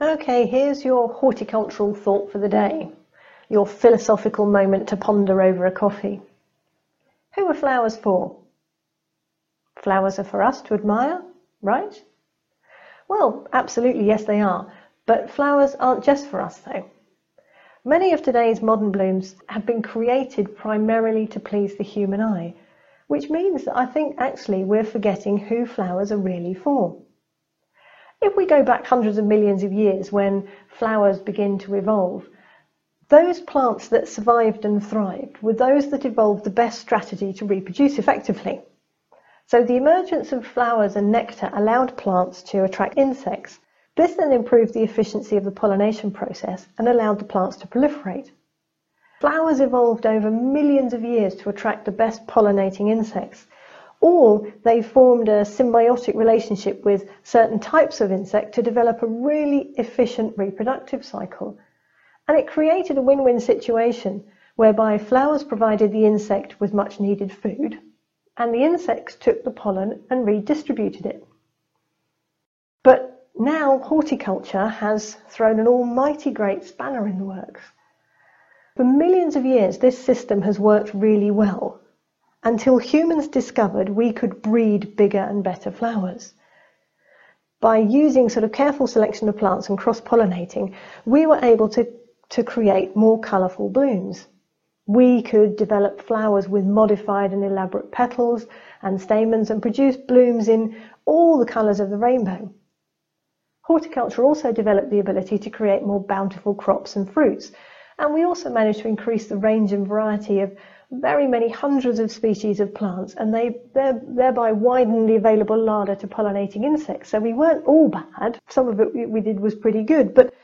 Okay, here's your horticultural thought for the day, your philosophical moment to ponder over a coffee. Who are flowers for? Flowers are for us to admire, right? Well, absolutely, yes, they are. But flowers aren't just for us, though. Many of today's modern blooms have been created primarily to please the human eye, which means that I think actually we're forgetting who flowers are really for. If we go back hundreds of millions of years when flowers begin to evolve, those plants that survived and thrived were those that evolved the best strategy to reproduce effectively. So the emergence of flowers and nectar allowed plants to attract insects. This then improved the efficiency of the pollination process and allowed the plants to proliferate. Flowers evolved over millions of years to attract the best pollinating insects, or they formed a symbiotic relationship with certain types of insect to develop a really efficient reproductive cycle. And it created a win-win situation whereby flowers provided the insect with much needed food, and the insects took the pollen and redistributed it. But now horticulture has thrown an almighty great spanner in the works. For millions of years, this system has worked really well until humans discovered we could breed bigger and better flowers. By using sort of careful selection of plants and cross-pollinating, we were able to, to create more colourful blooms. We could develop flowers with modified and elaborate petals and stamens and produce blooms in all the colours of the rainbow. Horticulture also developed the ability to create more bountiful crops and fruits, and we also managed to increase the range and variety of very many hundreds of species of plants, and they thereby widened the available larder to pollinating insects. So we weren't all bad. Some of it we did was pretty good, but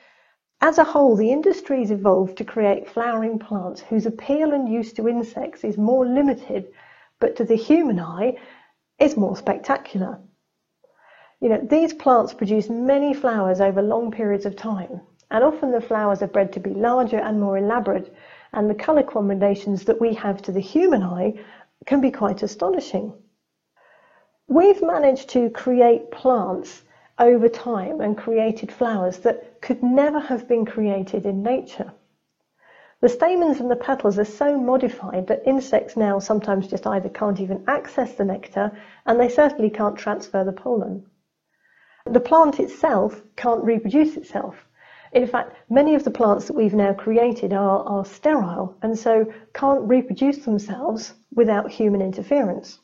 as a whole, the industry's evolved to create flowering plants whose appeal and use to insects is more limited, but to the human eye is more spectacular. You know, these plants produce many flowers over long periods of time, and often the flowers are bred to be larger and more elaborate, and the colour combinations that we have to the human eye can be quite astonishing. We've managed to create plants over time and created flowers that could never have been created in nature. The stamens and the petals are so modified that insects now sometimes just either can't even access the nectar and they certainly can't transfer the pollen. The plant itself can't reproduce itself. In fact, many of the plants that we've now created are, are sterile and so can't reproduce themselves without human interference.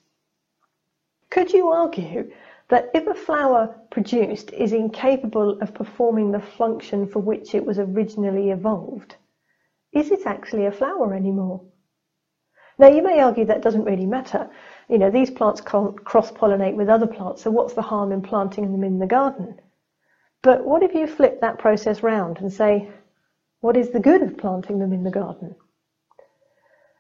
Could you argue that if a flower produced is incapable of performing the function for which it was originally evolved, is it actually a flower anymore? Now, you may argue that doesn't really matter. You know, these plants can't cross-pollinate with other plants, so what's the harm in planting them in the garden? But what if you flip that process round and say, what is the good of planting them in the garden?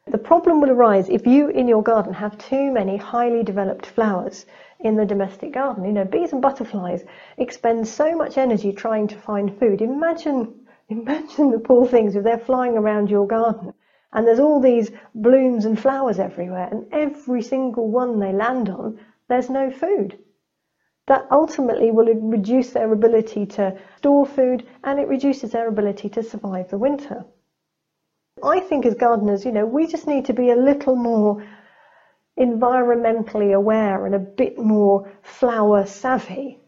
The problem will arise if you in your garden have too many highly developed flowers in the domestic garden. You know, bees and butterflies expend so much energy trying to find food. Imagine, imagine the poor things if they're flying around your garden and there's all these blooms and flowers everywhere and every single one they land on, there's no food. That ultimately will reduce their ability to store food and it reduces their ability to survive the winter. I think as gardeners, you know, we just need to be a little more environmentally aware and a bit more flower savvy.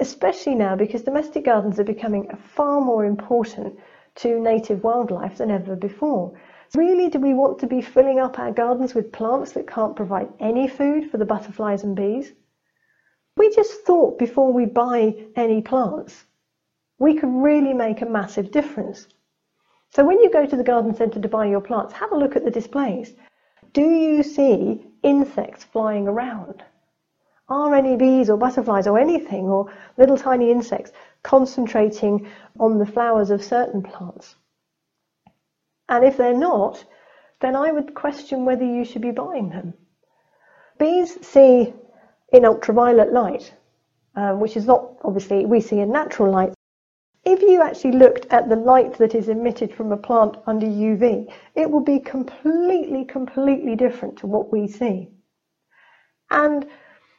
Especially now because domestic gardens are becoming far more important to native wildlife than ever before. Really, do we want to be filling up our gardens with plants that can't provide any food for the butterflies and bees? We just thought before we buy any plants, we could really make a massive difference. So when you go to the garden centre to buy your plants, have a look at the displays. Do you see insects flying around? Are any bees or butterflies or anything or little tiny insects concentrating on the flowers of certain plants? And if they're not, then I would question whether you should be buying them. Bees see in ultraviolet light, um, which is not obviously we see in natural light, if you actually looked at the light that is emitted from a plant under UV, it will be completely, completely different to what we see. And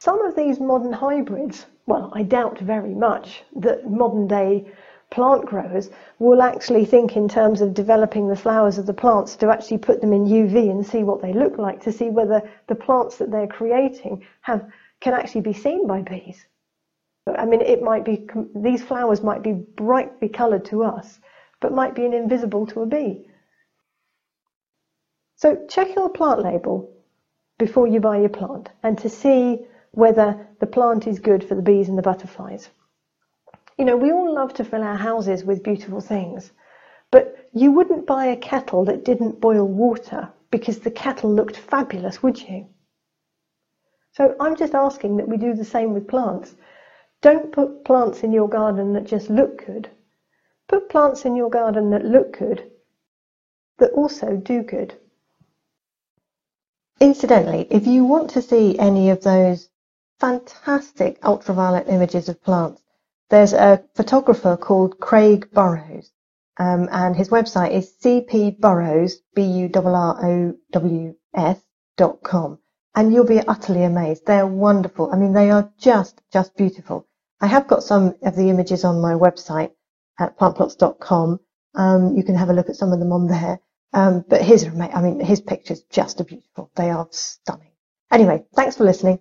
Some of these modern hybrids, well, I doubt very much that modern day plant growers will actually think in terms of developing the flowers of the plants to actually put them in UV and see what they look like to see whether the plants that they're creating have can actually be seen by bees. I mean, it might be these flowers might be brightly coloured to us, but might be invisible to a bee. So check your plant label before you buy your plant and to see whether the plant is good for the bees and the butterflies. You know, we all love to fill our houses with beautiful things, but you wouldn't buy a kettle that didn't boil water because the kettle looked fabulous, would you? So I'm just asking that we do the same with plants. Don't put plants in your garden that just look good. Put plants in your garden that look good, that also do good. Incidentally, if you want to see any of those fantastic ultraviolet images of plants, there's a photographer called Craig Burrows, um, and his website is cpburrows, B-U-R-R-O-W-S dot com. And you'll be utterly amazed. They're wonderful. I mean, they are just, just beautiful. I have got some of the images on my website at plantplots.com. Um, you can have a look at some of them on there. Um, but his, I mean, his pictures just are beautiful. They are stunning. Anyway, thanks for listening.